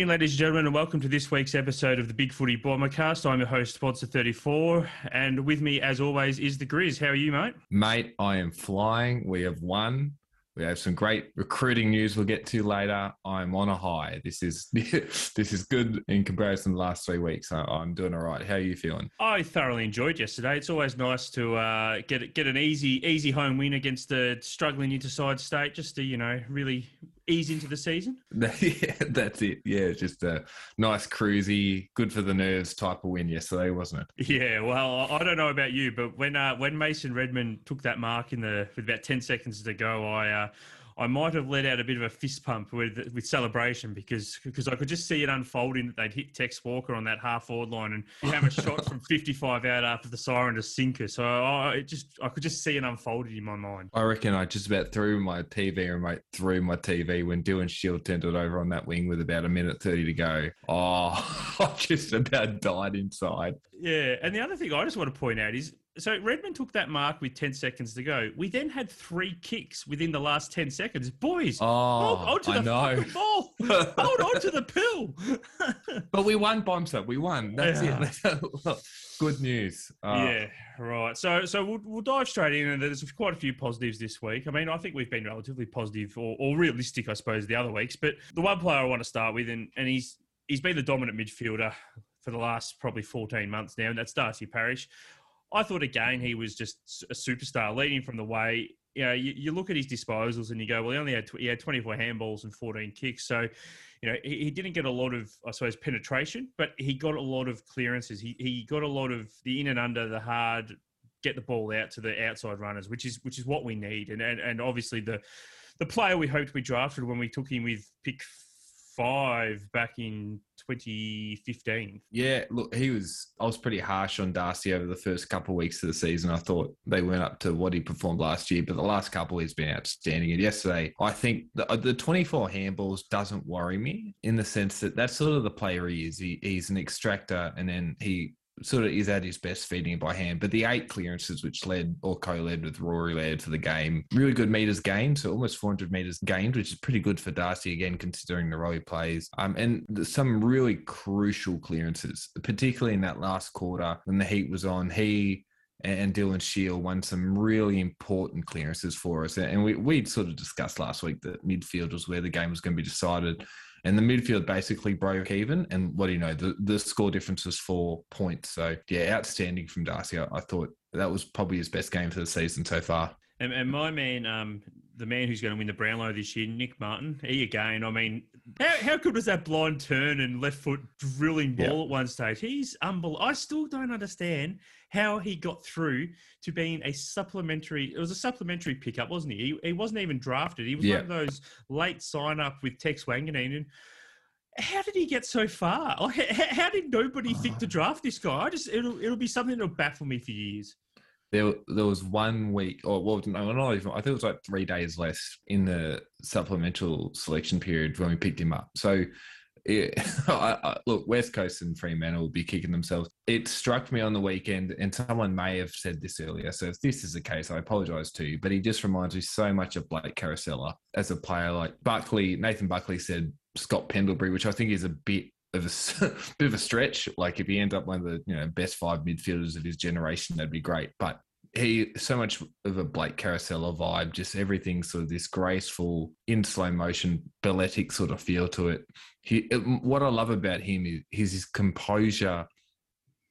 evening, ladies and gentlemen, and welcome to this week's episode of the Big Footy Bombcast. I'm your host, Sponsor 34, and with me, as always, is the Grizz. How are you, mate? Mate, I am flying. We have won. We have some great recruiting news we'll get to later. I'm on a high. This is this is good in comparison to the last three weeks. I, am doing all right. How are you feeling? I thoroughly enjoyed yesterday. It's always nice to uh, get get an easy easy home win against the struggling interside state, just to you know really ease into the season. yeah, that's it. Yeah, just a nice cruisy, good for the nerves type of win yesterday, wasn't it? Yeah. Well, I don't know about you, but when uh, when Mason Redman took that mark in the with about ten seconds to go, I. Uh, I might have let out a bit of a fist pump with with celebration because because I could just see it unfolding that they'd hit Tex Walker on that half forward line and have a shot from 55 out after the siren to sinker. So I it just I could just see it unfolding in my mind. I reckon I just about threw my TV remote through my TV when Dylan Shiel turned it over on that wing with about a minute 30 to go. Oh, I just about died inside. Yeah, and the other thing I just want to point out is so Redman took that mark with 10 seconds to go. We then had three kicks within the last 10 seconds. Boys, oh, hold on to the I ball. hold on to the pill. but we won, Bombster. We won. That's yeah. it. Good news. Uh, yeah, right. So so we'll, we'll dive straight in, and there's quite a few positives this week. I mean, I think we've been relatively positive or, or realistic, I suppose, the other weeks. But the one player I want to start with, and, and he's he's been the dominant midfielder for the last probably 14 months now, and that's Darcy Parish. I thought again he was just a superstar, leading from the way. You know, you, you look at his disposals and you go, well, he only had he had 24 handballs and 14 kicks, so you know he, he, didn't get a lot of, I suppose, penetration, but he got a lot of clearances. He he got a lot of the in and under, the hard, get the ball out to the outside runners, which is which is what we need, and and, and obviously the the player we hoped we drafted when we took him with pick five back in 2015. Yeah, look, he was. I was pretty harsh on Darcy over the first couple of weeks of the season. I thought they went up to what he performed last year, but the last couple he's been outstanding. And yesterday, I think the, uh, the 24 handballs doesn't worry me in the sense that that's sort of the player he is. He, he's an extractor, and then he sort of is at his best feeding by hand. But the eight clearances, which led or co-led with Rory Laird for the game, really good meters gained, so almost 400 meters gained, which is pretty good for Darcy again, considering the role he plays. Um, and some really crucial clearances, particularly in that last quarter when the heat was on. He and Dylan Shiel won some really important clearances for us. And we we sort of discussed last week that midfield was where the game was going to be decided and the midfield basically broke even. And what do you know? The, the score difference was four points. So, yeah, outstanding from Darcy. I, I thought that was probably his best game for the season so far. And, and my man, um, the man who's going to win the Brownlow this year, Nick Martin, he again, I mean, how, how good was that blind turn and left foot drilling ball yeah. at one stage? He's unbelievable. I still don't understand how he got through to being a supplementary. It was a supplementary pickup, wasn't he? He, he wasn't even drafted. He was yeah. one of those late sign up with Tex Wanganeen. And how did he get so far? how did nobody think to draft this guy? I just it'll it'll be something that'll baffle me for years there there was one week, or well, no, not even. I think it was like three days less in the supplemental selection period when we picked him up. So. Yeah, I, I, look, West Coast and Fremantle will be kicking themselves. It struck me on the weekend, and someone may have said this earlier. So if this is the case, I apologise to you. But he just reminds me so much of Blake Caracella as a player. Like Buckley, Nathan Buckley said Scott Pendlebury, which I think is a bit of a bit of a stretch. Like if he ends up one of the you know best five midfielders of his generation, that'd be great. But he so much of a Blake Caracella vibe, just everything sort of this graceful, in slow motion, balletic sort of feel to it. He, what I love about him is his composure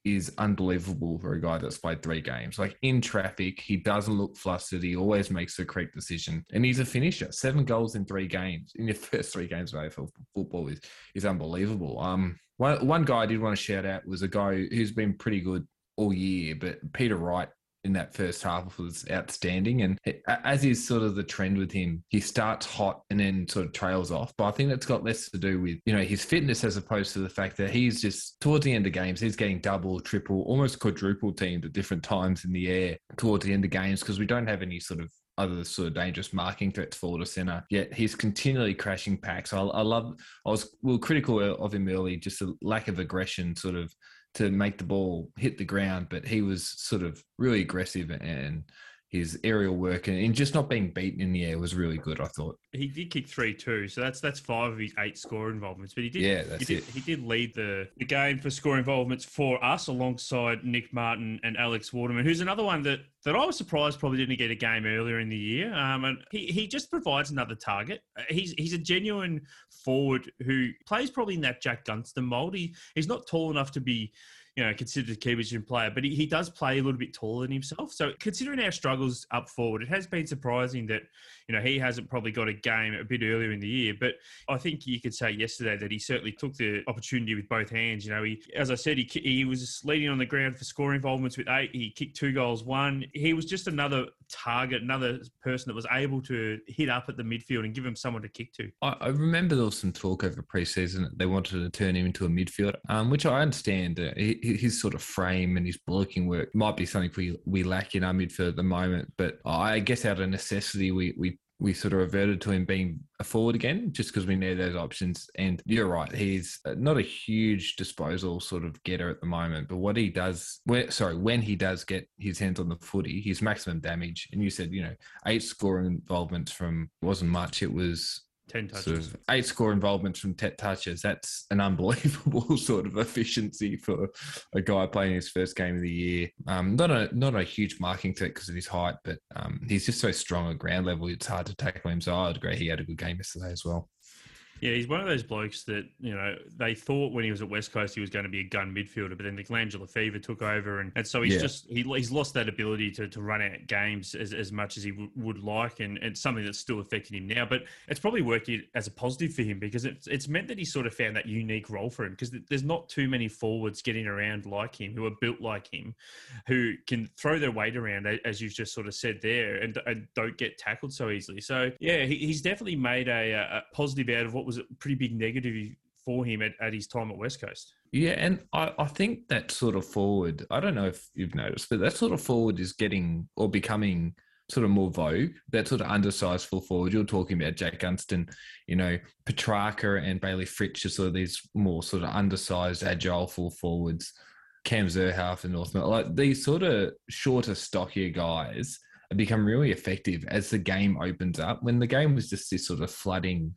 is unbelievable for a guy that's played three games. Like in traffic, he doesn't look flustered. He always makes the correct decision, and he's a finisher. Seven goals in three games in your first three games of AFL football is is unbelievable. Um, one one guy I did want to shout out was a guy who's been pretty good all year, but Peter Wright in that first half was outstanding. And as is sort of the trend with him, he starts hot and then sort of trails off. But I think that's got less to do with, you know, his fitness as opposed to the fact that he's just towards the end of games, he's getting double, triple, almost quadruple teamed at different times in the air towards the end of games because we don't have any sort of other sort of dangerous marking threats forward or center. Yet he's continually crashing packs. I, I love. I was well critical of him early, just a lack of aggression, sort of to make the ball hit the ground, but he was sort of really aggressive and his aerial work and, and just not being beaten in the air was really good. I thought he did kick three too, so that's that's five of his eight score involvements. But he did, Yeah, that's he did, it. he did lead the, the game for score involvements for us alongside Nick Martin and Alec Waterman, who's another one that that I was surprised probably didn't get a game earlier in the year. Um, and he, he just provides another target. Uh, He's he's a genuine forward who plays probably in that Jack Gunston mold. He, he's not tall enough to be you know, considered a key position player, but he, he does play a little bit taller than himself. So considering our struggles up forward, it has been surprising that, you know, he hasn't probably got a game a bit earlier in the year. But I think you could say yesterday that he certainly took the opportunity with both hands. You know, he, as I said, he, he was leading on the ground for score involvements with eight. He kicked two goals, one. He was just another target, another person that was able to hit up at the midfield and give him someone to kick to. I, I remember there was some talk over preseason that they wanted to turn him into a midfielder, um, which I understand. Uh, he- his sort of frame and his blocking work might be something we, we lack in our midfield at the moment, but I guess out of necessity, we we we sort of reverted to him being a forward again, just because we need those options. And you're right, he's uh, not a huge disposal sort of getter at the moment, but what he does, where, sorry, when he does get his hands on the footy, his maximum damage. And you said, you know, eight scoring involvements from wasn't much. It was 10 touches. sort of eight score involvements from Tet touches. That's an unbelievable sort of efficiency for a guy playing his first game of the year. Um, not a not a huge marking threat because of his height, but um, he's just so strong at ground level. It's hard to tackle him. So I'd agree he had a good game yesterday as well. Yeah, he's one of those blokes that, you know, they thought when he was at West Coast he was going to be a gun midfielder, but then the glandular fever took over. And, and so he's Yeah. just, he, he's lost that ability to, to run out games as, as much as he w- would like. And it's something that's still affecting him now. But it's probably worked as a positive for him because it's, it's meant that he sort of found that unique role for him because there's not too many forwards getting around like him who are built like him who can throw their weight around, as you've just sort of said there, and, and don't get tackled so easily. So, yeah, he, he's definitely made a, a positive out of what was a pretty big negative for him at, at his time at West Coast. Yeah, and I, I think that sort of forward, I don't know if you've noticed, but that sort of forward is getting or becoming sort of more vogue. That sort of undersized full forward. You're talking about Jack Gunston, you know, Petrarca and Bailey Fritsch are sort of these more sort of undersized, agile full forwards. Cam Zurhaar and North Mel- like these sort of shorter, stockier guys have become really effective as the game opens up. When the game was just this sort of flooding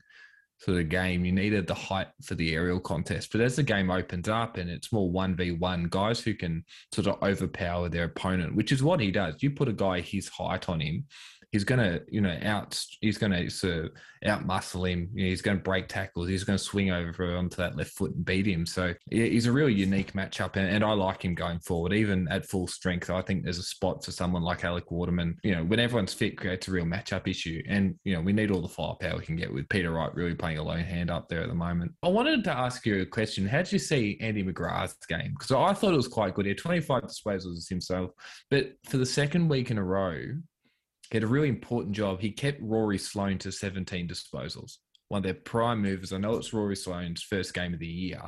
sort of game, you needed the height for the aerial contest. But as the game opens up and it's more 1v1, guys who can sort of overpower their opponent, which is what he does. You put a guy his height on him, he's going to, you know, out, he's going to sort of out muscle him. You know, he's going to break tackles. He's going to swing over onto that left foot and beat him. So he's a really unique matchup. And, and I like him going forward, even at full strength. I think there's a spot for someone like Alec Waterman. You know, when everyone's fit, creates a real matchup issue. And, you know, we need all the firepower we can get with Peter Wright really playing a lone hand up there at the moment. I wanted to ask you a question. How did you see Andy McGrath's game? Because I thought it was quite good. He had 25 disposals himself. But for the second week in a row, he had a really important job. He kept Rory Sloane to 17 disposals. One of their prime movers. I know it's Rory Sloane's first game of the year,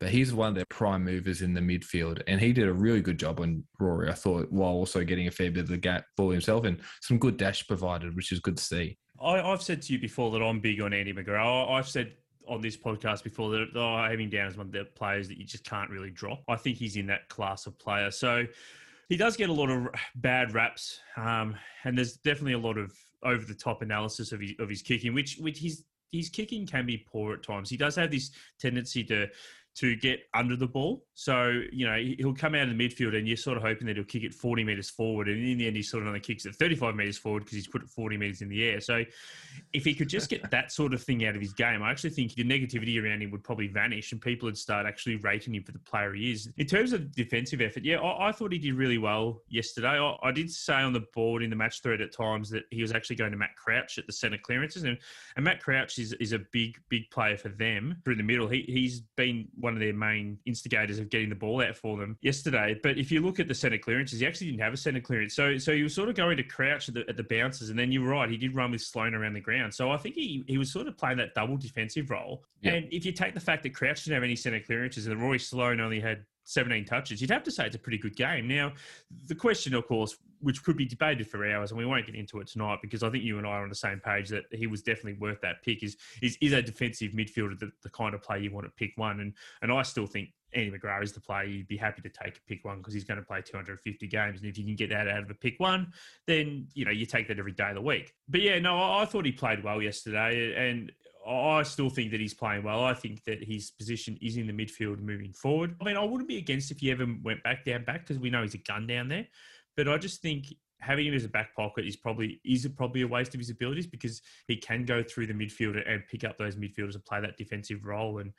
but he's one of their prime movers in the midfield. And he did a really good job on Rory, I thought, while also getting a fair bit of the gap for himself and some good dash provided, which is good to see. I, I've said to you before that I'm big on Andy McGrath. I, I've said on this podcast before that that I have him down as one of the players that you just can't really drop. I think he's in that class of player. So he does get a lot of bad raps, um, and there's definitely a lot of over the top analysis of his, of his kicking, which which his his kicking can be poor at times. He does have this tendency to to get under the ball. So, you know, he'll come out of the midfield and you're sort of hoping that he'll kick it 40 metres forward. And in the end, he sort of only kicks it 35 metres forward because he's put it 40 metres in the air. So if he could just get that sort of thing out of his game, I actually think the negativity around him would probably vanish and people would start actually rating him for the player he is. In terms of defensive effort, yeah, I, I thought he did really well yesterday. I, I did say on the board in the match thread at times that he was actually going to Matt Crouch at the centre clearances. And, and Matt Crouch is, is a big, big player for them through the middle. He, he's been one of their main instigators of getting the ball out for them yesterday. But if you look at the centre clearances, he actually didn't have a centre clearance. So so he was sort of going to Crouch at the, at the bounces. And then you're right, he did run with Sloane around the ground. So I think he, he was sort of playing that double defensive role. Yeah. And if you take the fact that Crouch didn't have any centre clearances and Roy Sloane only had 17 touches, you'd have to say it's a pretty good game. Now, the question, of course, which could be debated for hours, and we won't get into it tonight because I think you and I are on the same page that he was definitely worth that pick. Is is, is a defensive midfielder the, the kind of player you want to pick one? And and I still think Andy McGrath is the player you'd be happy to take a pick one because he's going to play 250 games. And if you can get that out of a pick one, then, you know, you take that every day of the week. But yeah, no, I, I thought he played well yesterday. And I still think that he's playing well. I think that his position is in the midfield moving forward. I mean, I wouldn't be against if he ever went back down back because we know he's a gun down there. But I just think having him as a back pocket is probably is probably a waste of his abilities because he can go through the midfield and pick up those midfielders and play that defensive role. And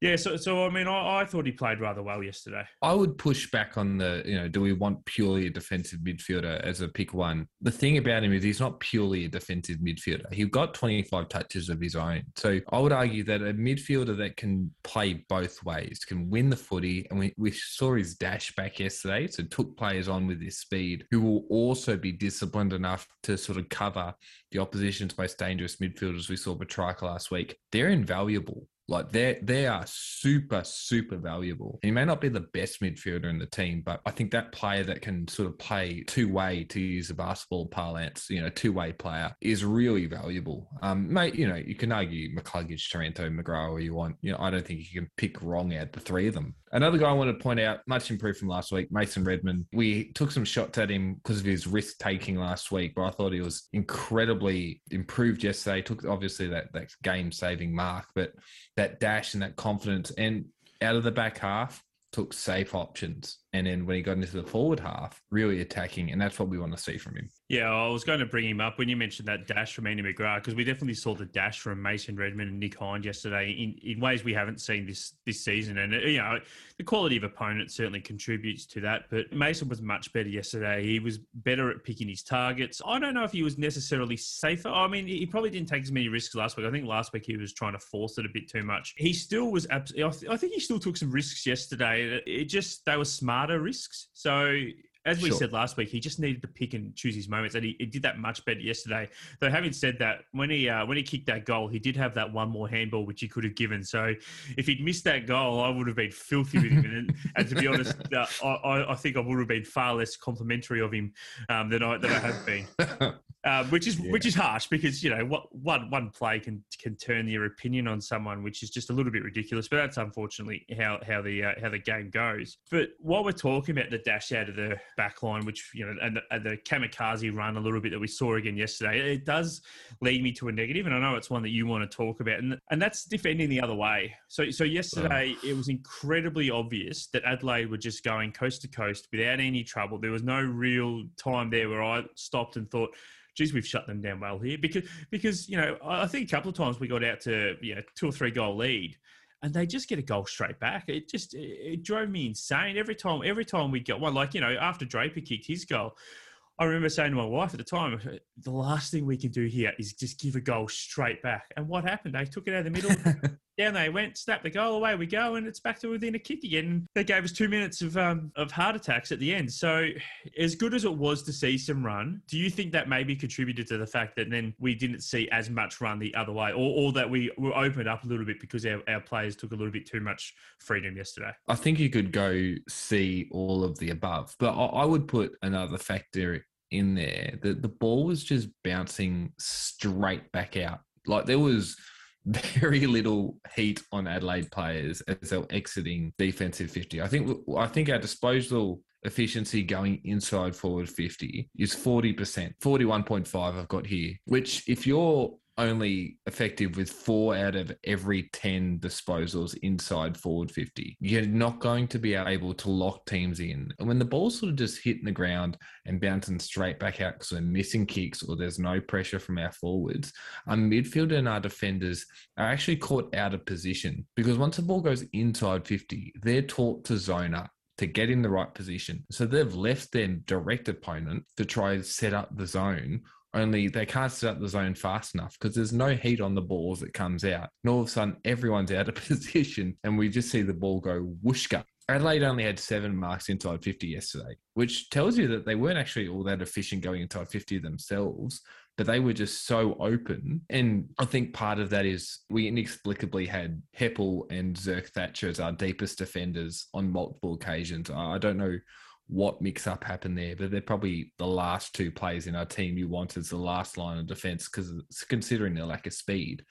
yeah, so so I mean, I, I, thought he played rather well yesterday. I would push back on the, you know, do we want purely a defensive midfielder as a pick one? The thing about him is he's not purely a defensive midfielder. He got 25 touches of his own. So I would argue that a midfielder that can play both ways, can win the footy, and we, we saw his dash back yesterday, so took players on with his speed, who will also be disciplined enough to sort of cover the opposition's most dangerous midfielders we saw Petrarca last week. They're invaluable like they they are super super valuable. He may not be the best midfielder in the team, but I think that player that can sort of play two way to use a basketball parlance, you know, two way player is really valuable. Um, mate, you know, you can argue McCluggage, Taranto, McGrath, or you want. You know, I don't think you can pick wrong out the three of them. Another guy I want to point out, much improved from last week, Mason Redman. We took some shots at him because of his risk taking last week, but I thought he was incredibly improved yesterday. Took obviously that that game saving mark, but that dash and that confidence. And out of the back half, took safe options. And then when he got into the forward half, really attacking. And that's what we want to see from him. Yeah, I was going to bring him up when you mentioned that dash from Andy McGrath because we definitely saw the dash from Mason Redman and Nick Hind yesterday in, in ways we haven't seen this this season. And uh, you know, the quality of opponent certainly contributes to that. But Mason was much better yesterday. He was better at picking his targets. I don't know if he was necessarily safer. I mean, he probably didn't take as many risks last week. I think last week he was trying to force it a bit too much. He still was. Absolutely, I think he still took some risks yesterday. It just they were risks. So as we sure. said last week, he just needed to pick and choose his moments, and he, he did that much better yesterday. Though, having said that, when he uh, when he kicked that goal, he did have that one more handball which he could have given. So, if he'd missed that goal, I would have been filthy with him. and, and to be honest, uh, I, I, think I would have been far less complimentary of him um, than I than I have been. Um, which is yeah. which is harsh because you know what one one play can can turn your opinion on someone, which is just a little bit ridiculous. But that's unfortunately how how the uh, how the game goes. But while we're talking about the dash out of the back line, which you know, and the, and the kamikaze run a little bit that we saw again yesterday, it does lead me to a negative, and I know it's one that you want to talk about, and and that's defending the other way. So so yesterday oh. it was incredibly obvious that Adelaide were just going coast to coast without any trouble. There was no real time there where I stopped and thought geez, we've shut them down well here because because you know I think a couple of times we got out to you know two or three goal lead, and they just get a goal straight back. It just it, it drove me insane every time. Every time we got one, like you know after Draper kicked his goal. I remember saying to my wife at the time, the last thing we can do here is just give a goal straight back. And what happened? They took it out of the middle, down they went, snapped the goal, away we go, and it's back to within a kick again. They gave us two minutes of um, of heart attacks at the end. So, as good as it was to see some run, do you think that maybe contributed to the fact that then we didn't see as much run the other way, or, or that we were opened up a little bit because our, our players took a little bit too much freedom yesterday? I think you could go see all of the above, but I, I would put another factor in there. that the ball was just bouncing straight back out. Like there was very little heat on Adelaide players as they're exiting defensive 50. I think I think our disposal efficiency going inside forward 50 is 40%. 41.5 I've got here, which if you're only effective with four out of every 10 disposals inside forward 50. You're not going to be able to lock teams in. And when the ball's sort of just hitting the ground and bouncing straight back out because we're missing kicks or there's no pressure from our forwards, our midfielder and our defenders are actually caught out of position because once the ball goes inside 50, they're taught to zone up to get in the right position. So they've left their direct opponent to try and set up the zone only they can't set up the zone fast enough because there's no heat on the ball as it comes out. And all of a sudden, everyone's out of position, and we just see the ball go whooshka. Adelaide only had seven marks inside 50 yesterday, which tells you that they weren't actually all that efficient going inside 50 themselves. but they were just so open. And I think part of that is we inexplicably had Heppell and Zerk Thatcher as our deepest defenders on multiple occasions. I don't know what mix up happened there, but they're probably the last two players in our team you want as the last line of defense because considering their lack of speed.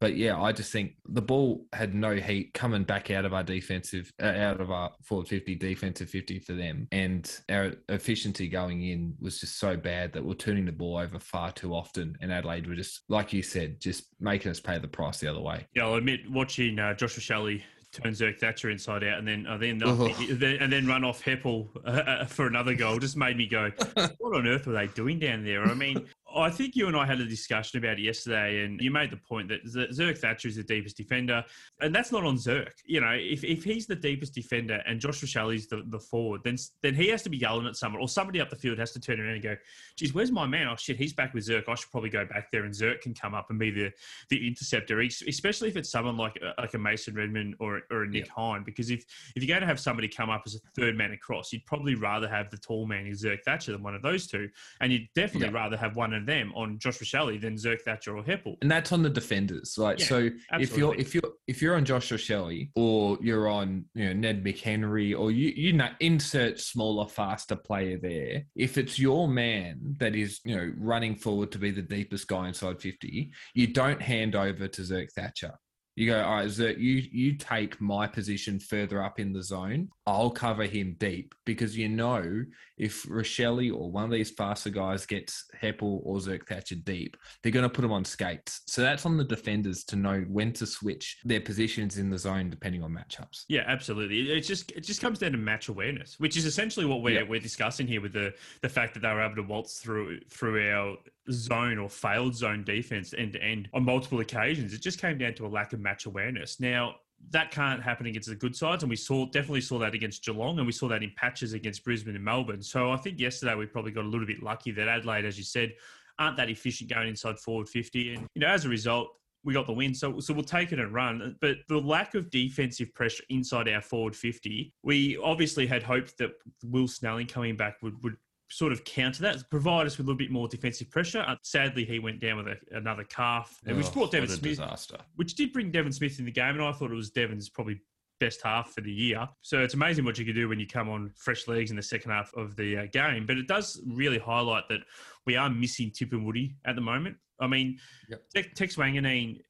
But yeah, I just think the ball had no heat coming back out of our defensive, uh, out of our forward 50, defensive 50 for them. And our efficiency going in was just so bad that we're turning the ball over far too often. And Adelaide were just, like you said, just making us pay the price the other way. Yeah, I'll admit, watching uh, Josh Rachele turn Zerk Thatcher inside out and then uh, then, uh, and then run off Heppell uh, for another goal just made me go, what on earth were they doing down there? I mean, I think you and I had a discussion about it yesterday, and you made the point that Zerk Thatcher is the deepest defender, and that's not on Zerk. You know, if, if he's the deepest defender and Josh Rachele's the, the forward, then then he has to be yelling at someone, or somebody up the field has to turn around and go, "Geez, where's my man? Oh shit, he's back with Zerk. I should probably go back there, and Zerk can come up and be the the interceptor, especially if it's someone like uh, like a Mason Redman or or a Nick yeah. Hind, because if if you're going to have somebody come up as a third man across, you'd probably rather have the tall man in Zerk Thatcher than one of those two, and you'd definitely yeah. rather have one of them on Josh Rachele than Zerk Thatcher or Heppell. And that's on the defenders. Like yeah, so absolutely. if you're if you're if you're on Josh Rachele or you're on you know Ned McHenry or you you know insert smaller, faster player there, if it's your man that is, you know, running forward to be the deepest guy inside 50, you don't hand over to Zerk Thatcher. You go, all right, Zerk, you you take my position further up in the zone. I'll cover him deep because you know if Rachele or one of these faster guys gets Heppell or Zerk Thatcher deep, they're going to put them on skates. So that's on the defenders to know when to switch their positions in the zone depending on matchups. Yeah, absolutely. It just it just comes down to match awareness, which is essentially what we're yeah. we're discussing here with the the fact that they were able to waltz through through our zone or failed zone defense end to end on multiple occasions. It just came down to a lack of match awareness. Now, that can't happen against the good sides, and we saw definitely saw that against Geelong, and we saw that in patches against Brisbane and Melbourne. So I think yesterday we probably got a little bit lucky that Adelaide, as you said, aren't that efficient going inside forward fifty, and you know as a result. We got the win, so so we'll take it and run. But the lack of defensive pressure inside our forward fifty, we obviously had hoped that Will Snelling coming back would would sort of counter that, provide us with a little bit more defensive pressure. Uh, sadly, he went down with a, another calf, oh, which brought Devon Smith, disaster. which did bring Devon Smith in the game, and I thought it was Devon's probably best half for the year. So it's amazing what you can do when you come on fresh legs in the second half of the uh, game. But it does really highlight that we are missing Tip and Woody at the moment. I mean, yep. Tex Wanganeen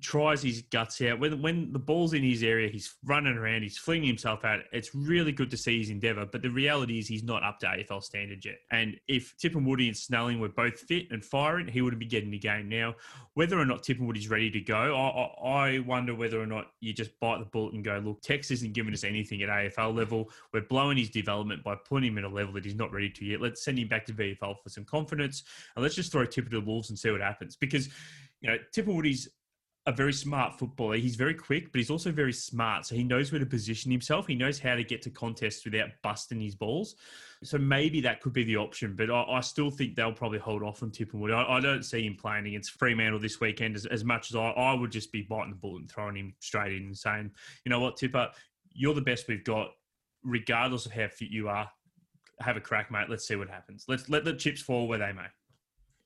tries his guts out. When when the ball's in his area, he's running around, he's flinging himself out. It's really good to see his endeavour, but the reality is he's not up to AFL standard yet. And if Tip and Woody and Snelling were both fit and firing, he wouldn't be getting the game now. Whether or not Tipungwuti's ready to go, I, I, I wonder whether or not you just bite the bullet and go, look, Tex isn't giving us anything at AFL level. We're blowing his development by putting him at a level that he's not ready to yet. Let's send him back to VFL for some confidence, and let's just throw Tipper to the wolves and see what happens. Because you know, Tipungwuti's a very smart footballer. He's very quick, but he's also very smart. So he knows where to position himself. He knows how to get to contests without busting his balls. So maybe that could be the option. But I, I still think they'll probably hold off on Tipungwuti. I, I, don't see him playing against Fremantle this weekend as, as much as I, I would just be biting the bullet and throwing him straight in and saying, you know what, Tipper, you're the best we've got, regardless of how fit you are. Have a crack, mate. Let's see what happens. Let's let the chips fall where they may.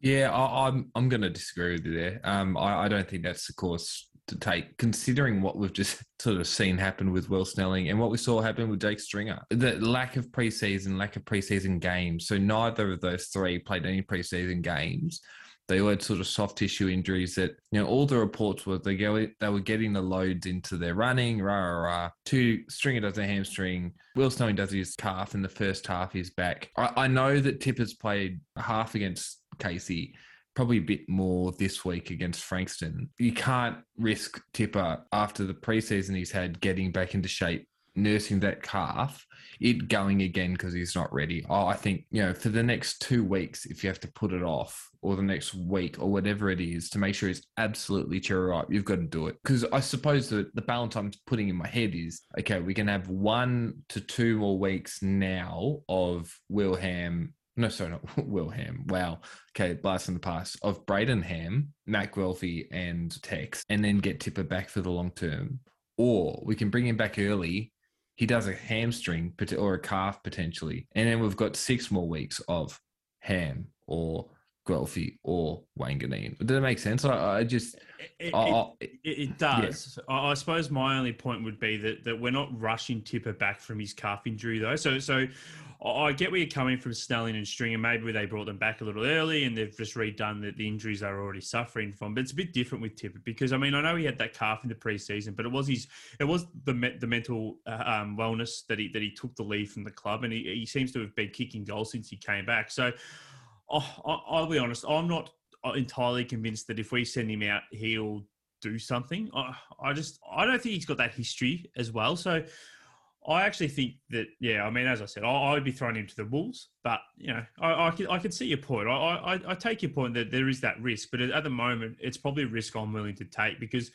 Yeah, I, am I'm, I'm going to disagree with you there. Um, I, I don't think that's the course to take, considering what we've just sort of seen happen with Will Snelling and what we saw happen with Jake Stringer. The lack of preseason, lack of preseason games. So neither of those three played any preseason games. They all had sort of soft tissue injuries that, you know, all the reports were they go they were getting the loads into their running, rah rah rah. Two Stringer does a hamstring. Will Snelling does his calf in the first half, he's back. I, I know that Tipper's played half against Casey, probably a bit more this week against Frankston. You can't risk Tipper after the preseason he's had getting back into shape, nursing that calf, it going again because he's not ready. Oh, I think, you know, for the next two weeks, if you have to put it off or the next week or whatever it is to make sure he's absolutely cherry ripe, you've got to do it. Because I suppose that the balance I'm putting in my head is okay, we can have one to two more weeks now of Wilham no, sorry, not Will Ham. Wow. Okay, blast in the past of Brayden Ham, Matt Guelfi, and Tex, and then get Tipper back for the long term. Or we can bring him back early. He does a hamstring or a calf potentially. And then we've got six more weeks of Ham or Guelfi or Wanganeen. Does that make sense? I, I just It, I- it, I- it, it does. I, I suppose my only point would be that, that we're not rushing Tipper back from his calf injury though. So so I get where you're coming from, Snelling and Stringer. Maybe they brought them back a little early and they've just redone the, the injuries they're already suffering from. But it's a bit different with Tippett because I mean I know he had that calf in the preseason, but it was his it was the me- the mental uh, um, wellness that he that he took the lead from the club, and he, he seems to have been kicking goals since he came back. So oh, I, I'll be honest, I'm not entirely convinced that if we send him out, he'll do something. I, I just I don't think he's got that history as well. So I actually think that yeah. I mean, as I said, I, I'd be throwing him to the wolves, but you know, I I can, I can see your point. I, I I take your point that there is that risk, but at the moment, it's probably a risk I'm willing to take because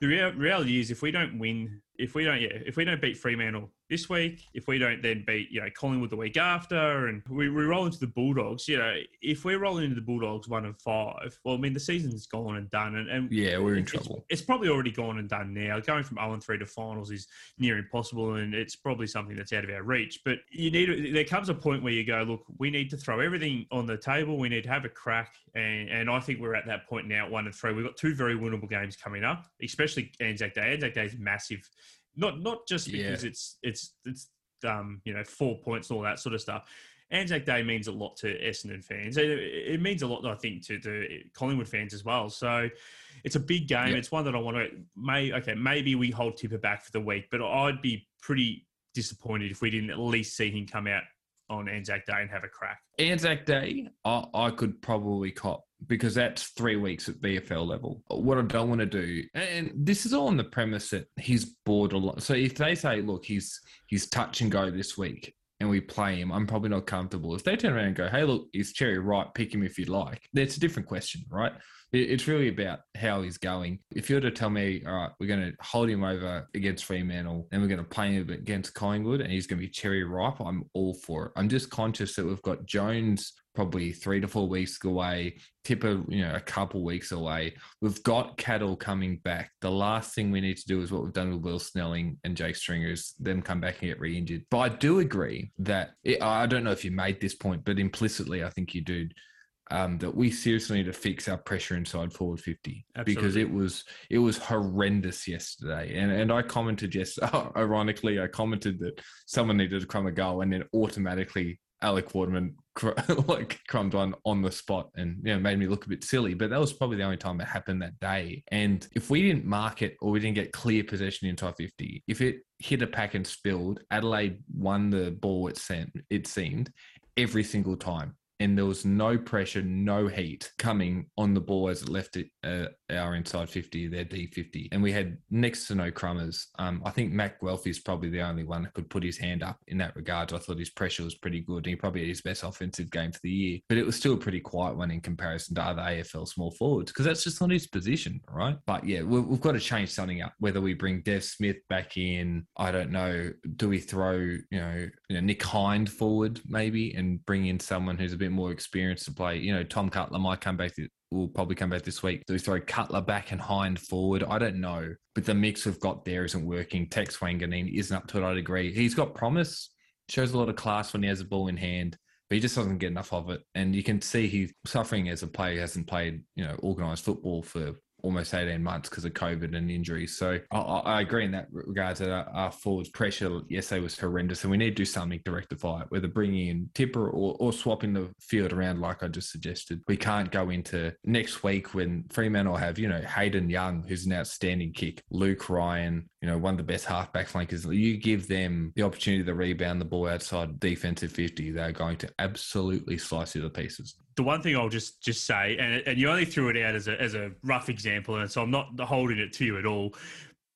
the rea- reality is if we don't win, if we don't yeah, if we don't beat Fremantle this week, if we don't then beat you know Collingwood the week after, and we, we roll into the Bulldogs, you know, if we're rolling into the Bulldogs one and five, well, I mean the season's gone and done, and, and yeah, we're in it's- trouble. It's, probably already gone and done now. Going from 0 and 3 to finals is near impossible, and it's probably something that's out of our reach. But you need there comes a point where you go, look, we need to throw everything on the table. We need to have a crack, and and I think we're at that point now, one and three. We've got two very winnable games coming up, especially Anzac Day. Anzac Day is massive, not not just Yeah. because it's it's it's um you know four points and all that sort of stuff. Anzac Day means a lot to Essendon fans. It, it means a lot, I think, to, to Collingwood fans as well. So it's a big game. Yeah. It's one that I want to. May okay, maybe we hold Tipper back for the week, but I'd be pretty disappointed if we didn't at least see him come out on Anzac Day and have a crack. Anzac Day, I, I could probably cop because that's three weeks at VFL level. What I don't want to do, and this is all on the premise that he's bored a lot. So if they say, look, he's he's touch and go this week, and we play him, I'm probably not comfortable. If they turn around and go, hey, look, he's cherry right, pick him if you like. That's a different question, right? It- It's really about how he's going. If you were to tell me, all right, we're going to hold him over against Fremantle and we're going to play him against Collingwood and he's going to be cherry ripe, I'm all for it. I'm just conscious that we've got Jones probably three to four weeks away, Tipper, you know, a couple weeks away. We've got Cattle coming back. The last thing we need to do is what we've done with Will Snelling and Jake Stringers, them come back and get re injured. But I do agree that it, I don't know if you made this point, but implicitly, I think you do um, that we seriously need to fix our pressure inside forward 50 because it was it was horrendous yesterday. And and I commented yes ironically I commented that someone needed to crumb a goal and then automatically Alec Waterman cr- like crumbed one on the spot and you know made me look a bit silly. But that was probably the only time it happened that day. And if we didn't mark it or we didn't get clear possession inside 50 if it hit a pack and spilled Adelaide won the ball it sent it seemed every single time and there was no pressure, no heat coming on the ball as it left it uh, our inside 50, their D50. And we had next to no crummers. Um, I think Mac Guelfi is probably the only one that could put his hand up in that regard. I thought his pressure was pretty good. He probably had his best offensive game for the year, but it was still a pretty quiet one in comparison to other AFL small forwards because that's just not his position, right? But yeah, we- we've got to change something up. Whether we bring Dev Smith back in, I don't know. Do we throw, you know, you know Nick Hind forward maybe and bring in someone who's a bit more experience to play? You know, Tom Cutler might come back. Will probably come back this week. Do we throw Cutler back and Hind forward? I don't know. But the mix we've got there isn't working. Tex Wanganeen isn't up to it, I'd agree. He's got promise, shows a lot of class when he has a ball in hand, but he just doesn't get enough of it. And you can see he's suffering as a player. He hasn't played, you know, organised football for almost 18 months because of COVID and injuries. So I, I agree in that regard that our, our forwards pressure yesterday was horrendous and we need to do something to rectify it, whether bringing in Tipper or, or swapping the field around like I just suggested. We can't go into next week when Fremantle have, you know, Hayden Young, who's an outstanding kick, Luke Ryan, you know, one of the best halfback flankers. You give them the opportunity to rebound the ball outside defensive 50, they're going to absolutely slice you to pieces. The one thing I'll just just say, and and you only threw it out as a as a rough example, and so I'm not holding it to you at all.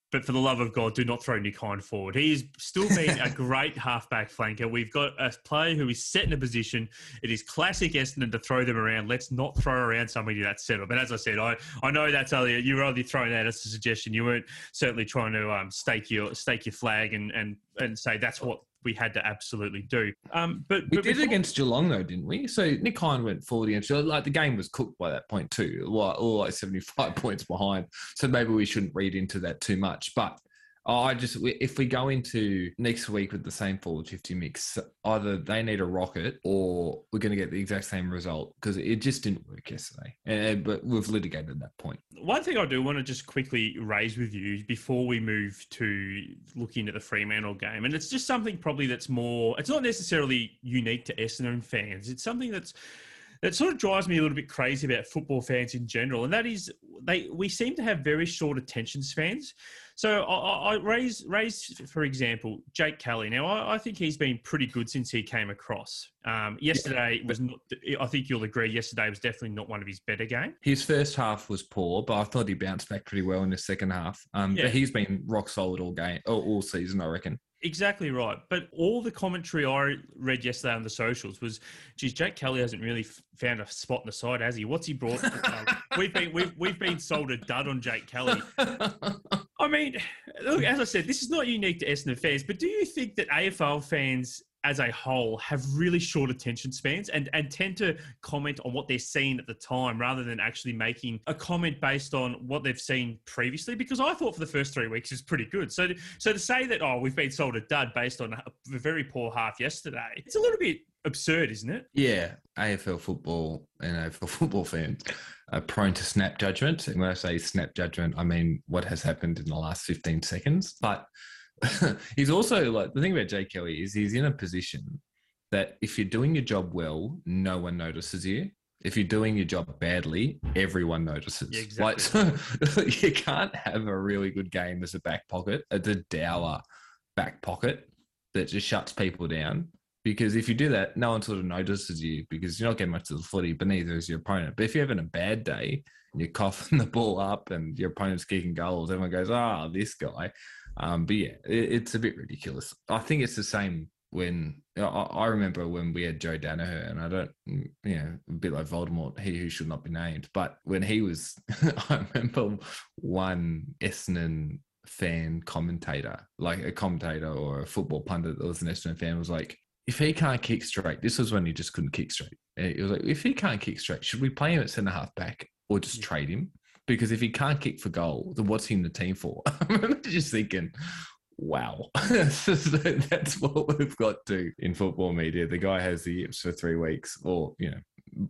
But for the love of God, do not throw Nick Hind forward. He's still been a great halfback flanker. We've got a player who is set in a position. It is classic Essendon to throw them around. Let's not throw around somebody that's settled. But as I said, I, I know that's only you were only throwing that as a suggestion. You weren't certainly trying to um, stake your stake your flag and and and say that's what we had to absolutely do. Um, but We but did before- against Geelong though, didn't we? So Nick Hind went forward against Geelong. Like the game was cooked by that point too. Like all like seventy five points behind. So maybe we shouldn't read into that too much. But Oh, I just if we go into next week with the same forward fifty mix, either they need a rocket or we're going to get the exact same result because it just didn't work yesterday. And, but we've litigated that point. One thing I do want to just quickly raise with you before we move to looking at the Fremantle game, and it's just something probably that's more. It's not necessarily unique to Essendon fans. It's something that's that sort of drives me a little bit crazy about football fans in general, and that is they we seem to have very short attention spans. So I, I raise raise for example Jake Kelly. Now I, I, think he's been pretty good since he came across. Um, yesterday yeah. was not. I think you'll agree. Yesterday was definitely not one of his better games. His first half was poor, but I thought he bounced back pretty well in the second half. Um, yeah. But he's been rock solid all game, all, season, I reckon. Exactly right. But all the commentary I read yesterday on the socials was, geez, Jake Kelly hasn't really found a spot in the side, has he? What's he brought? we've been we've we've been sold a dud on Jake Kelly. I mean, look, as I said, this is not unique to Essendon fans, but do you think that AFL fans as a whole have really short attention spans and, and tend to comment on what they're seeing at the time rather than actually making a comment based on what they've seen previously. Because I thought for the first three weeks is pretty good. So, so to say that oh we've been sold a dud based on a very poor half yesterday, it's a little bit absurd, isn't it? Yeah, AFL football and AFL football fans are prone to snap judgment. And when I say snap judgment, I mean what has happened in the last 15 seconds. But he's also like the thing about Jay Kelly is he's in a position that if you're doing your job well, no one notices you. If you're doing your job badly, everyone notices. Yeah, exactly. Like so, you can't have a really good game as a back pocket, as a dour back pocket that just shuts people down. Because if you do that, no one sort of notices you because you're not getting much of the footy, but neither is your opponent. But if you're having a bad day you're coughing the ball up and your opponent's kicking goals, everyone goes, "Ah, oh, this guy." Um, but yeah, it, it's a bit ridiculous. I think it's the same when I, I, remember when we had Joe Daniher, and I don't, you know, a bit like Voldemort, he who should not be named. But when he was, I remember one Essendon fan commentator, like a commentator or a football pundit that was an Essendon fan, was like, if he can't kick straight, this was when he just couldn't kick straight. It was like, if he can't kick straight, should we play him at centre half back or just mm. trade him? because if he can't kick for goal, then what's he in the team for? I'm just thinking, wow, that's what we've got to in football media. The guy has the yips for three weeks, or you know,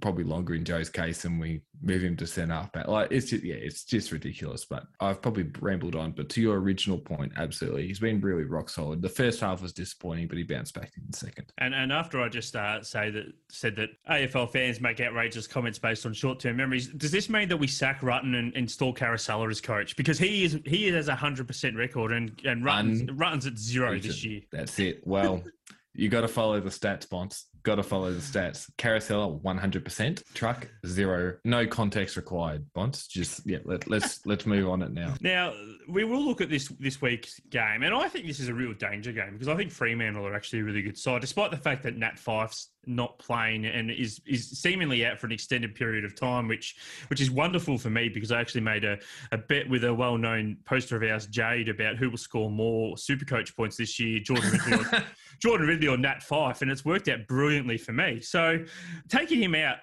probably longer in Joe's case, and we move him to centre half back. Like it's just yeah, it's just ridiculous. But I've probably rambled on. But to your original point, absolutely, he's been really rock solid. The first half was disappointing, but he bounced back in the second. And and after I just uh, say that said that AFL fans make outrageous comments based on short term memories, does this mean that we sack Rutten and install Caracella as coach because he is he has a hundred percent record and and Rutten's, Un- Rutten's at zero this year. That's it. Well. you got to follow the stats, Bonds. Got to follow the stats. Carousel, 100%. Truck, zero. No context required, Bonds. Just, yeah, let, let's let's move on it now. Now, we will look at this this week's game, and I think this is a real danger game because I think Fremantle are actually a really good side, despite the fact that Nat Fyfe's not playing and is is seemingly out for an extended period of time, which which is wonderful for me because I actually made a, a bet with a well known poster of ours, Jade, about who will score more super coach points this year, Jordan Ridley Jordan Ridley or Nat Fyfe, and it's worked out brilliantly for me. So taking him out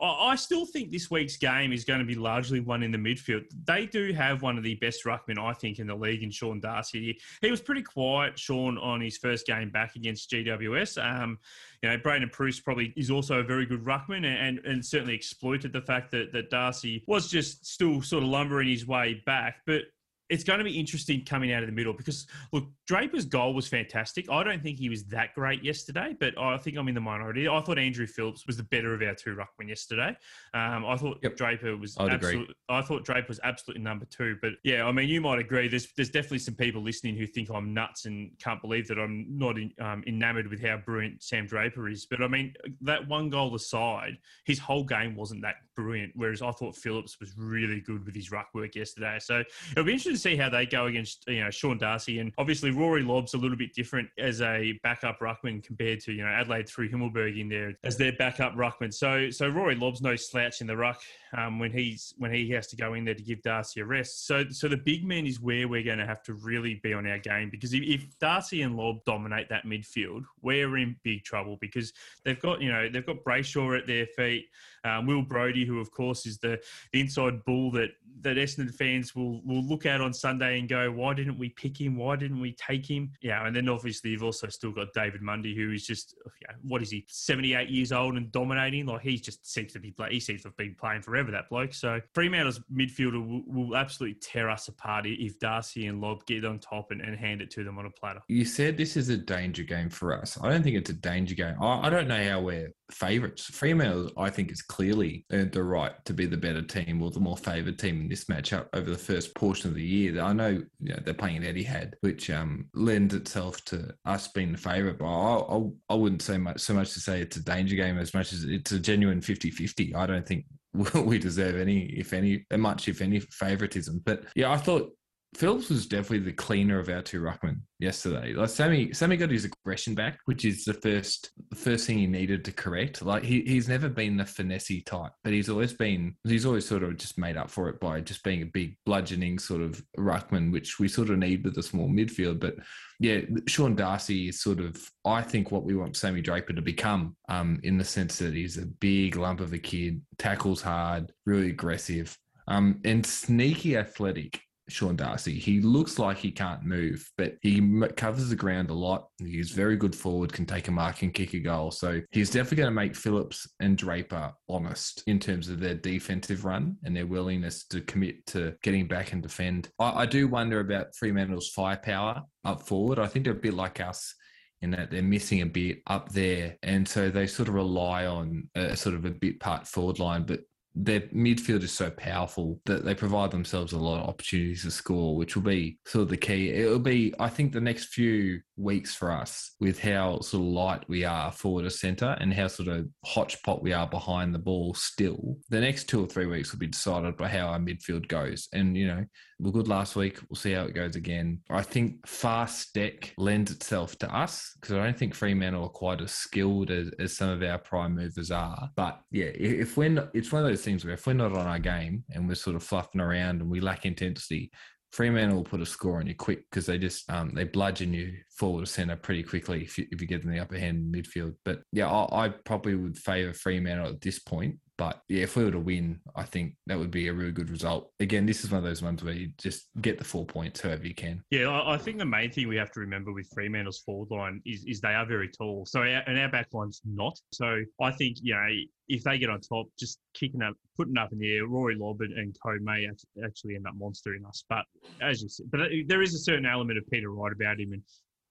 I still think this week's game is going to be largely one in the midfield. They do have one of the best ruckmen, I think, in the league in Sean Darcy. He was pretty quiet, Sean, on his first game back against GWS. Um, you know, Braydon Preuss probably is also a very good ruckman and, and certainly exploited the fact that, that Darcy was just still sort of lumbering his way back. But it's going to be interesting coming out of the middle because look, Draper's goal was fantastic. I don't think he was that great yesterday, but I think I'm in the minority. I thought Andrew Phillips was the better of our two ruckmen yesterday. Um, I thought yep. Draper was absolutely. I thought Draper was absolutely number two. But yeah, I mean, you might agree. There's there's definitely some people listening who think I'm nuts and can't believe that I'm not in, um, enamored with how brilliant Sam Draper is. But I mean, that one goal aside, his whole game wasn't that brilliant. Whereas I thought Phillips was really good with his ruck work yesterday. So it'll be interesting to see how they go against you know Sean Darcy and obviously Rory Lobb's a little bit different as a backup ruckman compared to you know Adelaide through Himmelberg in there as their backup ruckman. So so Rory Lobb's no slouch in the ruck um, when he's when he has to go in there to give Darcy a rest. So so the big men is where we're going to have to really be on our game because if, if Darcy and Lobb dominate that midfield, we're in big trouble because they've got you know they've got Brayshaw at their feet, um, Will Brodie who of course is the, the inside bull that that Essendon fans will will look at on Sunday and go, why didn't we pick him? Why didn't we take him? Yeah, and then obviously you've also still got David Mundy, who is just know, what is he, seventy eight years old and dominating? Like he just seems to be he seems to have been playing forever that bloke. So Fremantle's midfielder will, will absolutely tear us apart if Darcy and Lobb get on top and, and hand it to them on a platter. You said this is a danger game for us. I don't think it's a danger game. I, I don't know how we're favourites. Fremantle, I think, has clearly earned the right to be the better team or the more favoured team in this matchup over the first portion of the year. I know, you know they're playing at Etihad, which um, lends itself to us being the favourite, but I, I, I, wouldn't say much so much to say it's a danger game as much as it's a genuine 50-50. I don't think we deserve any, if any, much, if any, favouritism. But yeah, I thought Phillips was definitely the cleaner of our two ruckmen yesterday. Like Sammy, Sammy got his aggression back, which is the first first thing he needed to correct. Like he, he's never been the finessey type, but he's always been he's always sort of just made up for it by just being a big bludgeoning sort of ruckman, which we sort of need with a small midfield. But yeah, Sean Darcy is sort of I think what we want Sammy Draper to become, um, in the sense that he's a big lump of a kid, tackles hard, really aggressive. Um, and sneaky athletic Sean Darcy. He looks like he can't move, but he covers the ground a lot. He's very good forward, can take a mark and kick a goal. So he's definitely going to make Phillips and Draper honest in terms of their defensive run and their willingness to commit to getting back and defend. I, I do wonder about Fremantle's firepower up forward. I think they're a bit like us in that they're missing a bit up there. And so they sort of rely on a sort of a bit part forward line. But their midfield is so powerful that they provide themselves a lot of opportunities to score, which will be sort of the key. It'll be, I think, the next few weeks for us with how sort of light we are forward to centre and how sort of hotchpot we are behind the ball still. The next two or three weeks will be decided by how our midfield goes. And, you know, we're good last week. We'll see how it goes again. I think fast deck lends itself to us because I don't think Fremantle are quite as skilled as, as some of our prime movers are. But yeah, if not, it's one of those things where if we're not on our game and we're sort of fluffing around and we lack intensity, Fremantle will put a score on you quick because they just um, they bludgeon you forward to centre pretty quickly if you, if you get in the upper hand midfield. But yeah, I, I probably would favour Fremantle at this point. But yeah, if we were to win, I think that would be a really good result. Again, this is one of those ones where you just get the four points however you can. Yeah, I think the main thing we have to remember with Fremantle's forward line is, is they are very tall. So our, and our back line's not. So I think, you know, if they get on top, just kicking up, putting up in the air, Rory Lobb and, and Co may actually end up monstering us. But as you said, but there is a certain element of Peter Wright about him, and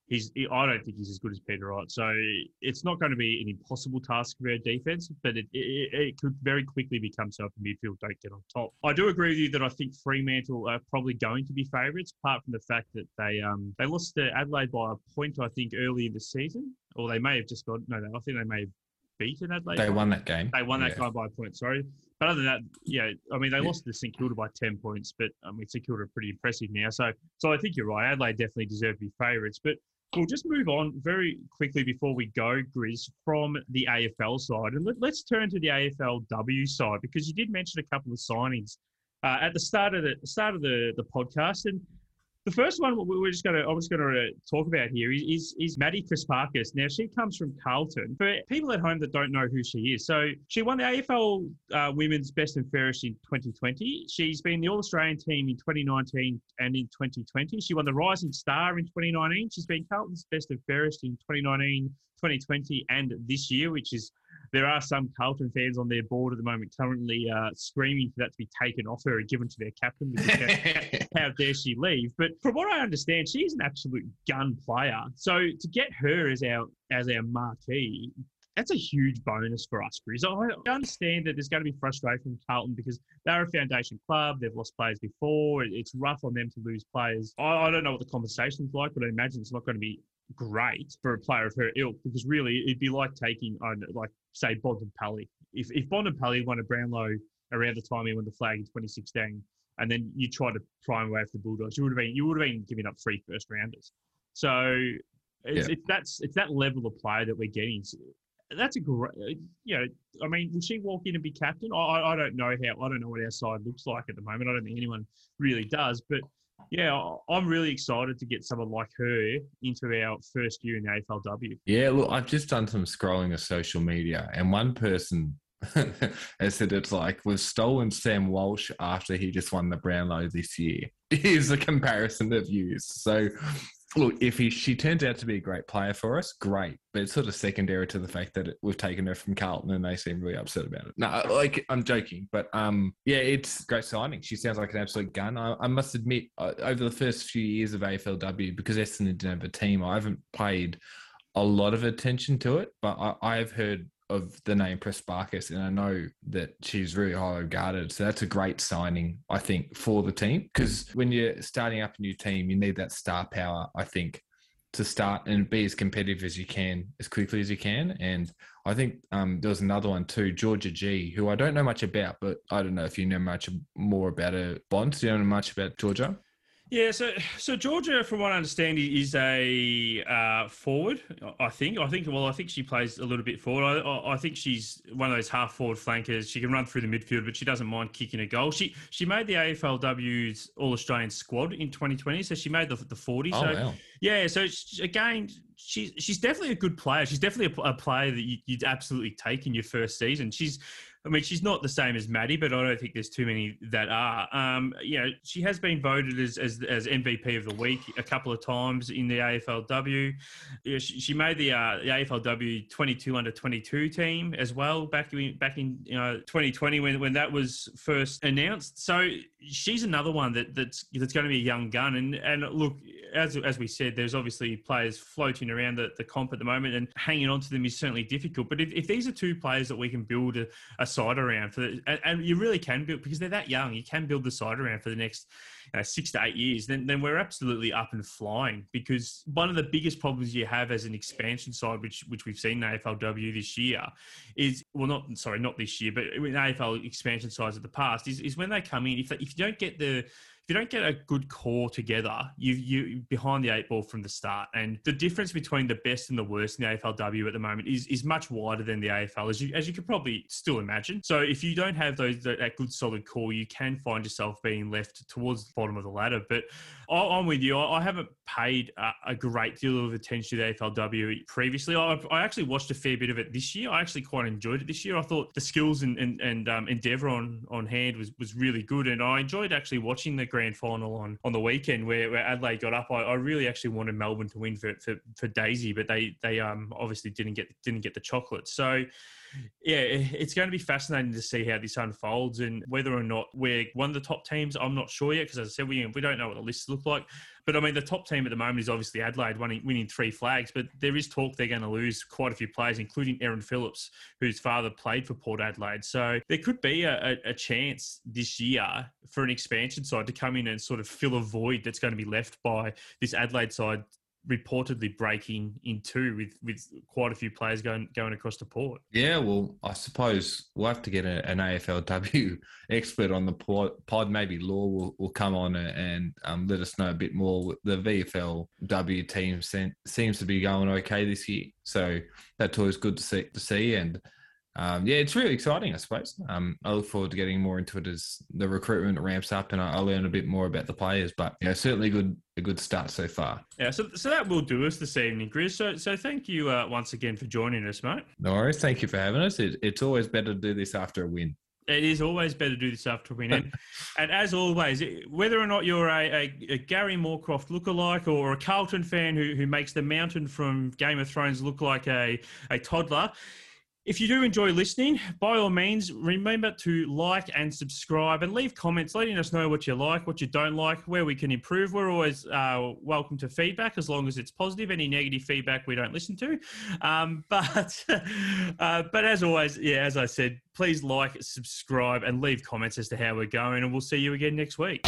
he's he, I don't think he's as good as Peter Wright. So it's not going to be an impossible task for our defense, but it, it, it could very quickly become so if the midfield don't get on top. I do agree with you that I think Fremantle are probably going to be favourites, apart from the fact that they um they lost to Adelaide by a point I think early in the season, or they may have just got no, I think they may have beaten Adelaide. They won that game. They won that yeah. game by a point. Sorry. But other than that, yeah, I mean, they yeah. lost to St Kilda by ten points, but I mean, St Kilda are pretty impressive now. So, so I think you're right. Adelaide definitely deserve to be favourites, but We'll just move on very quickly before we go, Grizz, from the AFL side. And let, us turn to the AFLW side because you did mention a couple of signings uh, at the start of the start of the, the podcast. And the first one we're just going to, I was going to talk about here is, is, is Maddie Prespakis. Now, she comes from Carlton. For people at home that don't know who she is, so she won the AFL uh, Women's Best and Fairest in 2020. She's been the All Australian team in 2019 and in 2020. She won the Rising Star in 2019. She's been Carlton's Best and Fairest in 2019, 2020, and this year, which is there are some Carlton fans on their board at the moment currently uh, screaming for that to be taken off her and given to their captain because how, dare she leave? But from what I understand, she's an absolute gun player. So to get her as our as our marquee, that's a huge bonus for us, Grizz. I understand that there's going to be frustration from Carlton because they're a foundation club. They've lost players before. It's rough on them to lose players. I, I don't know what the conversation's like, but I imagine it's not going to be great for a player of her ilk because really it'd be like taking, uh, like say Bond and Bontempelli. If if Bontempelli won a Brownlow around the time he won the flag in 2016, and then you try to prime away for the Bulldogs, you would have been you would have been giving up three first rounders. So it's, yeah. it's that's it's that level of player that we're getting. That's a great, you know. I mean, will she walk in and be captain? I, I don't know how. I don't know what our side looks like at the moment. I don't think anyone really does. But yeah, I'm really excited to get someone like her into our first year in the AFLW. Yeah, look, I've just done some scrolling of social media, and one person has said it's like we've stolen Sam Walsh after he just won the Brownlow this year. Is the comparison they've used. So look, if he, she turns out to be a great player for us, great. But it's sort of secondary to the fact that it, we've taken her from Carlton and they seem really upset about it. No, like I'm joking, but um, yeah, it's great signing. She sounds like an absolute gun. I, I must admit, uh, over the first few years of AFLW, because Essendon didn't have a team, I haven't paid a lot of attention to it, but I, I've heard of the name Press Prespakis, and I know that she's really highly regarded. So that's a great signing, I think, for the team. Because when you're starting up a new team, you need that star power, I think, to start and be as competitive as you can, as quickly as you can. And I think um, there was another one too, Georgia Gee, who I don't know much about, but I don't know if you know much more about her. Bond, do you know much about Georgia? Yeah, so so Georgia, from what I understand, is a uh, forward. I think. I think. Well, I think she plays a little bit forward. I, I think she's one of those half forward flankers. She can run through the midfield, but she doesn't mind kicking a goal. She she made the AFLW's All Australian squad in 2020, so she made the the 40. Oh, so wow. yeah, so again, she's she's definitely a good player. She's definitely a, a player that you, would absolutely take in your first season. She's I mean, she's not the same as Maddie, but I don't think there's too many that are. Um, you know, she has been voted as, as, as MVP of the week a couple of times in the AFLW. she, she, made the, uh, the AFLW 22 under 22 team as well back in back in you know 2020 when, when that was first announced. So she's another one that that's that's going to be a young gun. And and look, as as we said, there's obviously players floating around the, the comp at the moment, and hanging on to them is certainly difficult. But if, if these are two players that we can build a, a side around for, the, and, and, you really can build because they're that young. You can build the side around for the next know, six to eight years. Then then we're absolutely up and flying. Because one of the biggest problems you have as an expansion side, which which we've seen in AFLW this year, is well not sorry not this year, but in AFL expansion sides of the past is, is when they come in if they, if you don't get the you don't get a good core together, you you behind the eight ball from the start. And the difference between the best and the worst in the AFLW at the moment is is much wider than the AFL, as you as you could probably still imagine. So if you don't have those that good solid core, you can find yourself being left towards the bottom of the ladder. But I'm with you. I haven't paid a great deal of attention to the AFLW previously. I, I actually watched a fair bit of it this year. I actually quite enjoyed it this year. I thought the skills and and, and um, endeavour on on hand was was really good, and I enjoyed actually watching the grand final on, on the weekend where, where Adelaide got up. I, I really actually wanted Melbourne to win for, for, for Daisy, but they they um obviously didn't get didn't get the chocolate. So yeah, it's going to be fascinating to see how this unfolds and whether or not we're one of the top teams. I'm not sure yet because, as I said, we, we don't know what the lists look like. But I mean, the top team at the moment is obviously Adelaide winning, winning three flags, but there is talk they're going to lose quite a few players, including Erin Phillips, whose father played for Port Adelaide. So there could be a, a, a chance this year for an expansion side to come in and sort of fill a void that's going to be left by this Adelaide side reportedly breaking in two with with quite a few players going going across the port. Yeah, well, I suppose we'll have to get a, an AFLW expert on the pod. maybe Law will, will come on and um, let us know a bit more. The VFLW team seems to be going okay this year, so that's always good to see. To see and um, yeah, it's really exciting, I suppose. Um, I look forward to getting more into it as the recruitment ramps up and I, I learn a bit more about the players. But yeah, certainly good a good start so far. Yeah, so so that will do us this evening, Chris. So so thank you uh, once again for joining us, mate. No worries. Thank you for having us. It, it's always better to do this after a win. It is always better to do this after a win. And, and as always, whether or not you're a, a, a, Gary Moorcroft lookalike or a Carlton fan who, who makes the mountain from Game of Thrones look like a, a toddler, if you do enjoy listening, by all means, remember to like and subscribe and leave comments letting us know what you like, what you don't like, where we can improve. We're always uh, welcome to feedback as long as it's positive. Any negative feedback we don't listen to. Um, but uh, but as always, yeah, as I said, please like, subscribe, and leave comments as to how we're going, and we'll see you again next week.